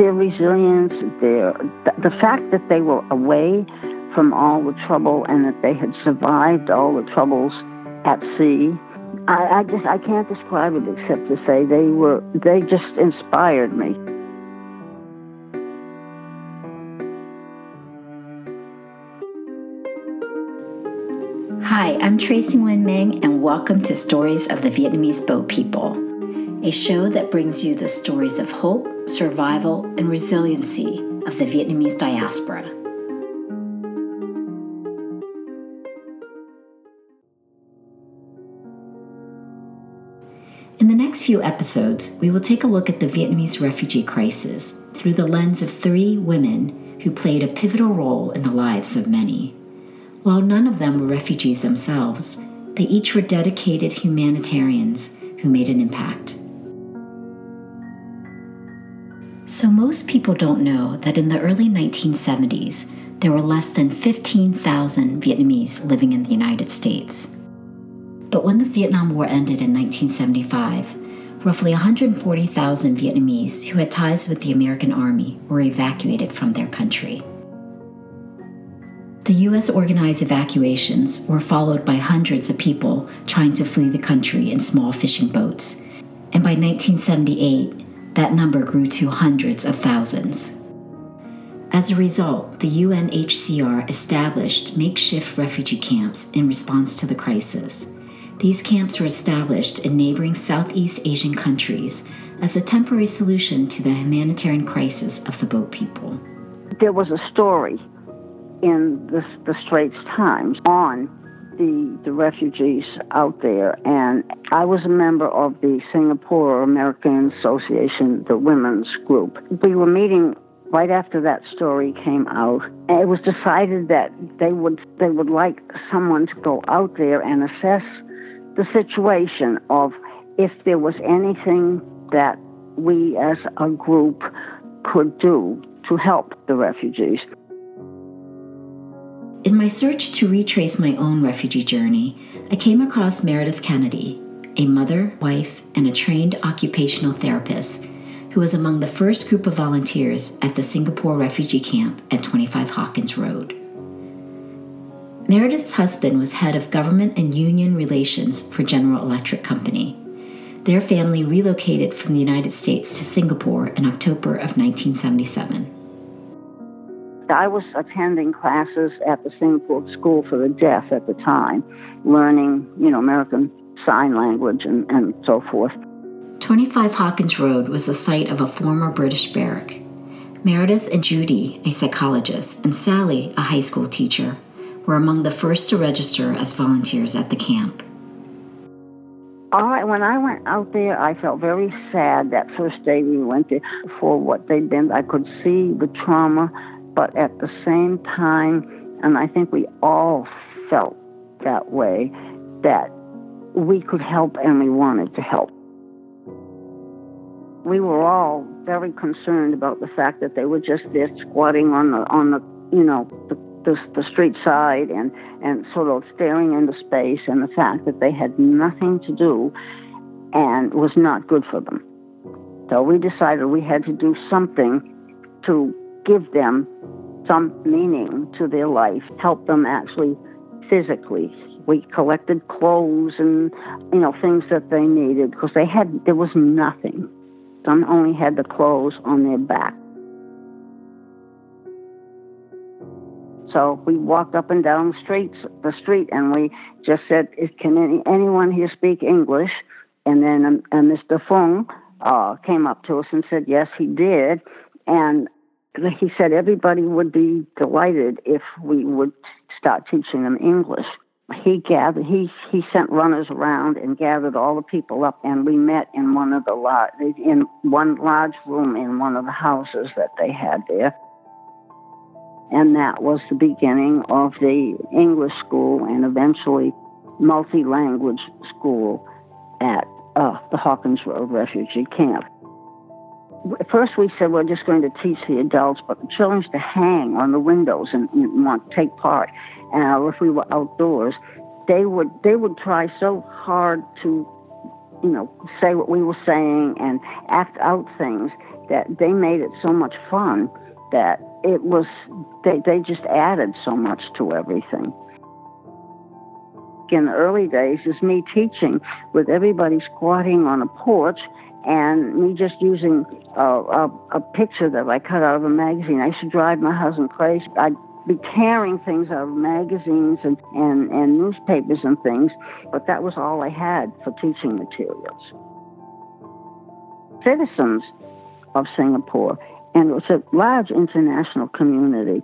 their resilience, their the fact that they were away from all the trouble and that they had survived all the troubles at sea. I, I just I can't describe it except to say they were they just inspired me. Hi, I'm Tracy Nguyen Meng, and welcome to Stories of the Vietnamese Boat People, a show that brings you the stories of hope, survival, and resiliency of the Vietnamese diaspora. In the next few episodes, we will take a look at the Vietnamese refugee crisis through the lens of three women who played a pivotal role in the lives of many. While none of them were refugees themselves, they each were dedicated humanitarians who made an impact. So, most people don't know that in the early 1970s, there were less than 15,000 Vietnamese living in the United States. But when the Vietnam War ended in 1975, roughly 140,000 Vietnamese who had ties with the American Army were evacuated from their country. The U.S. organized evacuations were followed by hundreds of people trying to flee the country in small fishing boats, and by 1978, that number grew to hundreds of thousands. As a result, the UNHCR established makeshift refugee camps in response to the crisis. These camps were established in neighboring Southeast Asian countries as a temporary solution to the humanitarian crisis of the boat people. There was a story in the, the Straits Times on the, the refugees out there. And I was a member of the Singapore American Association, the women's group. We were meeting right after that story came out. and It was decided that they would they would like someone to go out there and assess the situation of if there was anything that we as a group could do to help the refugees. In my search to retrace my own refugee journey, I came across Meredith Kennedy, a mother, wife, and a trained occupational therapist who was among the first group of volunteers at the Singapore refugee camp at 25 Hawkins Road. Meredith's husband was head of government and union relations for General Electric Company. Their family relocated from the United States to Singapore in October of 1977. I was attending classes at the Singapore School for the Deaf at the time, learning, you know, American Sign Language and, and so forth. 25 Hawkins Road was the site of a former British barrack. Meredith and Judy, a psychologist, and Sally, a high school teacher, were among the first to register as volunteers at the camp. I, when I went out there, I felt very sad that first day we went there for what they'd been. I could see the trauma but at the same time, and I think we all felt that way, that we could help and we wanted to help. We were all very concerned about the fact that they were just there squatting on the on the you know the the, the street side and and sort of staring into space, and the fact that they had nothing to do and was not good for them. So we decided we had to do something to give them some meaning to their life, help them actually physically. We collected clothes and you know things that they needed because they had there was nothing. Some only had the clothes on their back. So we walked up and down the streets, the street, and we just said, "Can any, anyone here speak English?" And then um, and Mr. Fung uh, came up to us and said, "Yes, he did." And he said everybody would be delighted if we would start teaching them English. He gathered, he he sent runners around and gathered all the people up, and we met in one of the large, in one large room in one of the houses that they had there. And that was the beginning of the English school and eventually multi-language school at uh, the Hawkins Road refugee camp first we said we're just going to teach the adults, but the children to hang on the windows and, and want to take part. And if we were outdoors, they would they would try so hard to you know, say what we were saying and act out things that they made it so much fun that it was, they, they just added so much to everything. In the early days, is me teaching with everybody squatting on a porch and me just using a, a, a picture that I cut out of a magazine. I used to drive my husband crazy. I'd be tearing things out of magazines and, and, and newspapers and things, but that was all I had for teaching materials. Citizens of Singapore, and it was a large international community,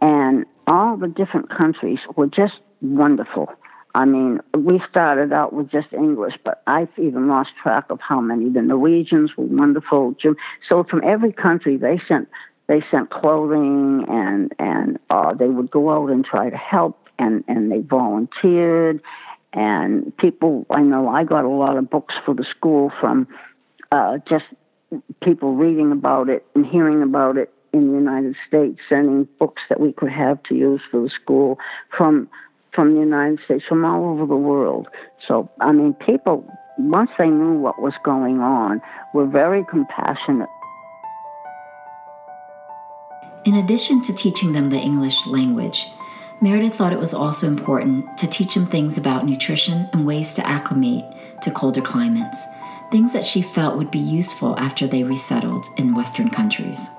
and all the different countries were just wonderful. I mean, we started out with just English, but I've even lost track of how many. The Norwegians were wonderful. So from every country, they sent they sent clothing and and uh, they would go out and try to help and and they volunteered and people I know I got a lot of books for the school from uh, just people reading about it and hearing about it in the United States, sending books that we could have to use for the school from from the United States, from all over the world. So I mean, people once they knew what was going on, were very compassionate. In addition to teaching them the English language, Meredith thought it was also important to teach them things about nutrition and ways to acclimate to colder climates, things that she felt would be useful after they resettled in Western countries.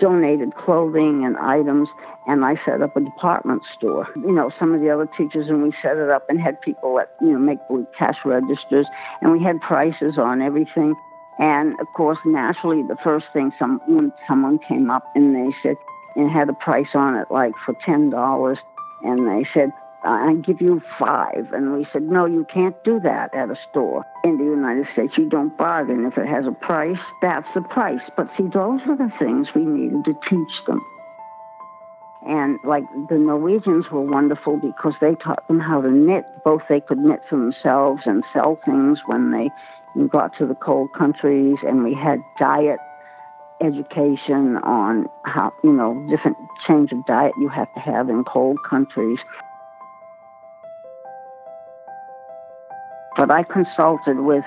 Donated clothing and items, and I set up a department store. You know, some of the other teachers, and we set it up and had people that, you know, make cash registers, and we had prices on everything. And of course, naturally, the first thing some when someone came up and they said and had a price on it, like for ten dollars, and they said, "I give you five. and we said, "No, you can't do that at a store in the United States. You don't bargain. If it has a price, that's the price." But see, those are the things we needed to teach them. And like the Norwegians were wonderful because they taught them how to knit. Both they could knit for themselves and sell things when they got to the cold countries and we had diet education on how, you know, different change of diet you have to have in cold countries. But I consulted with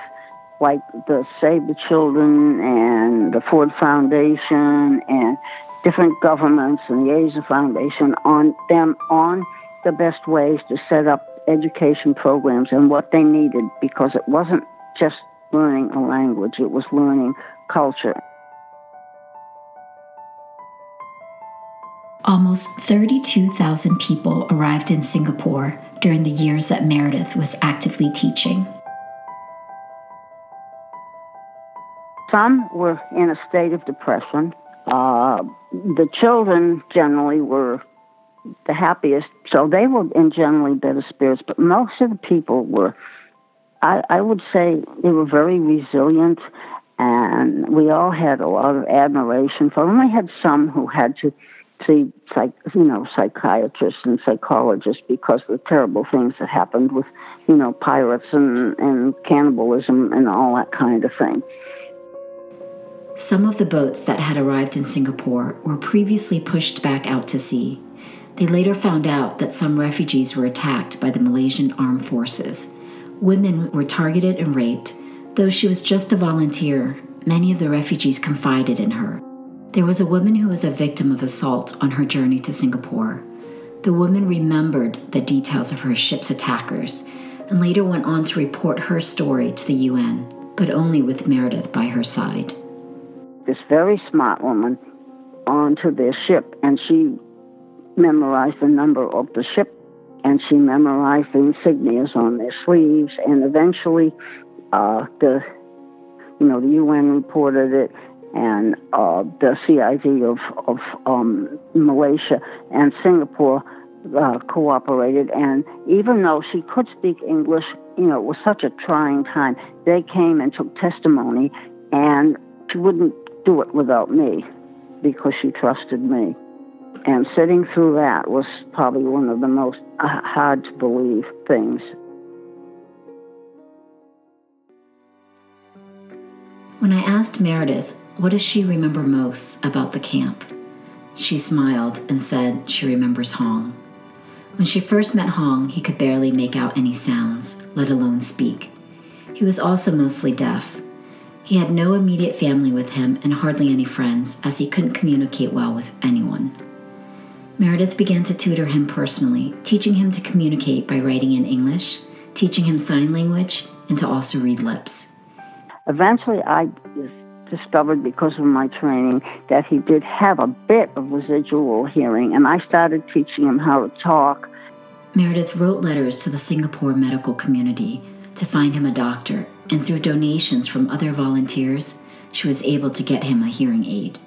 like the Save the Children and the Ford Foundation and different governments and the Asia Foundation on them on the best ways to set up education programs and what they needed because it wasn't just learning a language, it was learning culture. Almost 32,000 people arrived in Singapore during the years that Meredith was actively teaching. Some were in a state of depression. Uh, the children generally were the happiest, so they were in generally better spirits, but most of the people were I, I would say they were very resilient, and we all had a lot of admiration for them. I had some who had to see, psych, you know, psychiatrists and psychologists because of the terrible things that happened with, you know, pirates and, and cannibalism and all that kind of thing. Some of the boats that had arrived in Singapore were previously pushed back out to sea. They later found out that some refugees were attacked by the Malaysian armed forces Women were targeted and raped. Though she was just a volunteer, many of the refugees confided in her. There was a woman who was a victim of assault on her journey to Singapore. The woman remembered the details of her ship's attackers and later went on to report her story to the UN, but only with Meredith by her side. This very smart woman onto their ship, and she memorized the number of the ship and she memorized the insignias on their sleeves. And eventually, uh, the you know the UN reported it, and uh, the CID of of um, Malaysia and Singapore uh, cooperated. And even though she could speak English, you know, it was such a trying time. They came and took testimony, and she wouldn't do it without me because she trusted me. And sitting through that was probably one of the most uh, hard to believe things. When I asked Meredith, what does she remember most about the camp? She smiled and said she remembers Hong. When she first met Hong, he could barely make out any sounds, let alone speak. He was also mostly deaf. He had no immediate family with him and hardly any friends, as he couldn't communicate well with anyone. Meredith began to tutor him personally, teaching him to communicate by writing in English, teaching him sign language, and to also read lips. Eventually, I discovered because of my training that he did have a bit of residual hearing, and I started teaching him how to talk. Meredith wrote letters to the Singapore medical community to find him a doctor, and through donations from other volunteers, she was able to get him a hearing aid.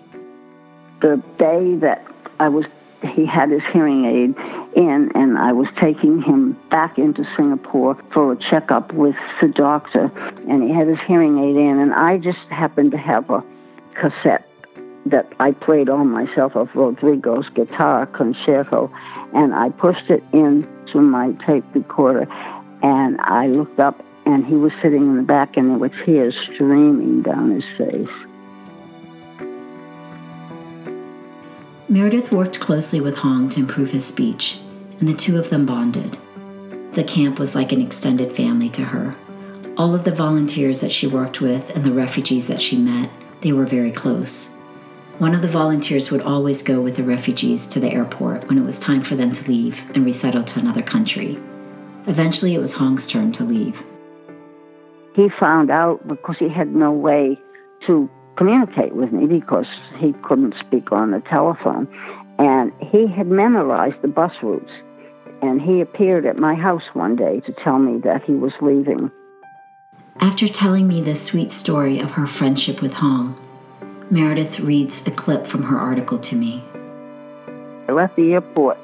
The day that I was he had his hearing aid in, and I was taking him back into Singapore for a checkup with the doctor, and he had his hearing aid in, and I just happened to have a cassette that I played all myself of Rodrigo's guitar concerto, and I pushed it into my tape recorder, and I looked up, and he was sitting in the back, and there were tears streaming down his face. Meredith worked closely with Hong to improve his speech, and the two of them bonded. The camp was like an extended family to her. All of the volunteers that she worked with and the refugees that she met, they were very close. One of the volunteers would always go with the refugees to the airport when it was time for them to leave and resettle to another country. Eventually, it was Hong's turn to leave. He found out because he had no way to communicate with me because he couldn't speak on the telephone. And he had memorized the bus routes. And he appeared at my house one day to tell me that he was leaving. After telling me this sweet story of her friendship with Hong, Meredith reads a clip from her article to me. I left the airport.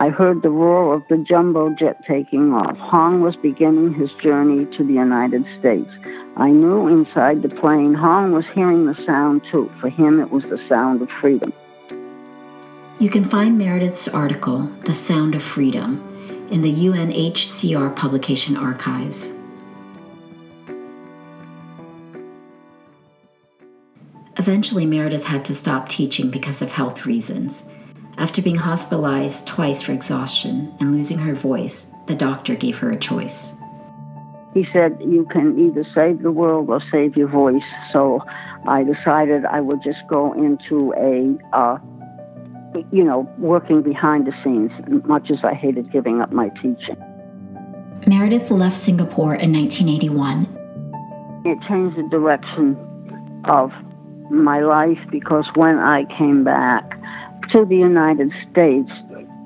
I heard the roar of the jumbo jet taking off. Hong was beginning his journey to the United States. I knew inside the plane Hong was hearing the sound too. For him, it was the sound of freedom. You can find Meredith's article, The Sound of Freedom, in the UNHCR publication archives. Eventually, Meredith had to stop teaching because of health reasons. After being hospitalized twice for exhaustion and losing her voice, the doctor gave her a choice he said, You can either save the world or save your voice. So I decided I would just go into a, uh, you know, working behind the scenes, much as I hated giving up my teaching. Meredith left Singapore in 1981. It changed the direction of my life because when I came back to the United States,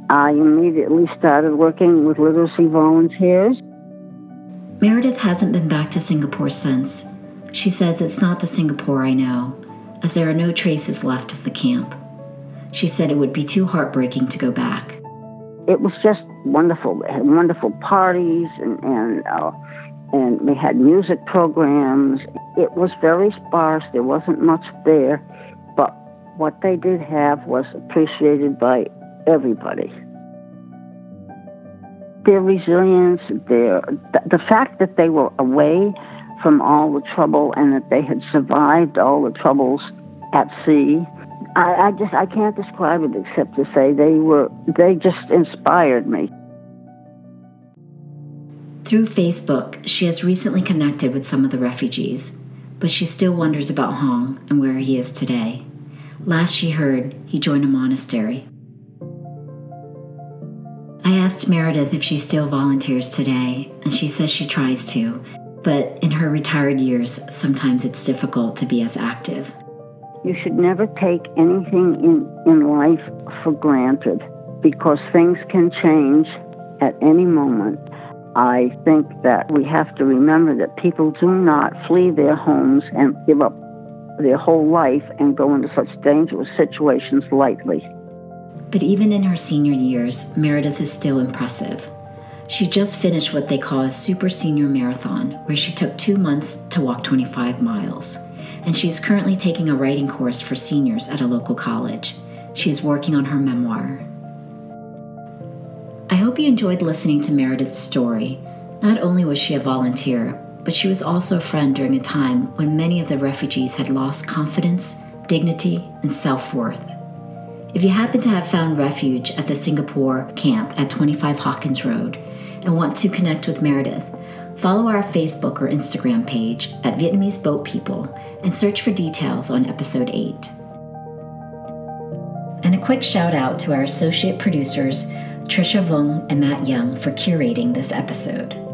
I immediately started working with literacy volunteers. Meredith hasn't been back to Singapore since. She says it's not the Singapore I know, as there are no traces left of the camp. She said it would be too heartbreaking to go back. It was just wonderful. We had wonderful parties and and uh, and we had music programs. It was very sparse. There wasn't much there, what they did have was appreciated by everybody their resilience, their the fact that they were away from all the trouble and that they had survived all the troubles at sea. I, I just I can't describe it except to say they were they just inspired me. Through Facebook, she has recently connected with some of the refugees, but she still wonders about Hong and where he is today. Last she heard, he joined a monastery. I asked Meredith if she still volunteers today, and she says she tries to, but in her retired years, sometimes it's difficult to be as active. You should never take anything in, in life for granted because things can change at any moment. I think that we have to remember that people do not flee their homes and give up their whole life and go into such dangerous situations lightly. But even in her senior years, Meredith is still impressive. She just finished what they call a super senior marathon, where she took two months to walk 25 miles. And she is currently taking a writing course for seniors at a local college. She is working on her memoir. I hope you enjoyed listening to Meredith's story. Not only was she a volunteer, but she was also a friend during a time when many of the refugees had lost confidence, dignity, and self worth. If you happen to have found refuge at the Singapore camp at 25 Hawkins Road and want to connect with Meredith, Follow our Facebook or Instagram page at Vietnamese Boat People and search for details on episode 8. And a quick shout out to our associate producers, Trisha Vung and Matt Young, for curating this episode.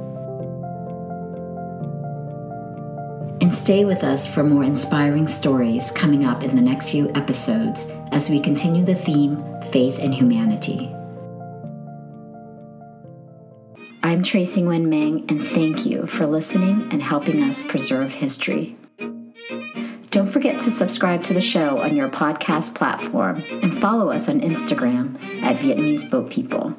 And stay with us for more inspiring stories coming up in the next few episodes as we continue the theme Faith and Humanity. I'm Tracy Nguyen Meng, and thank you for listening and helping us preserve history. Don't forget to subscribe to the show on your podcast platform and follow us on Instagram at Vietnamese Boat People.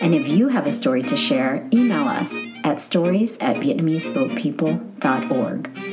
And if you have a story to share, email us at stories at VietnameseBoatPeople.org.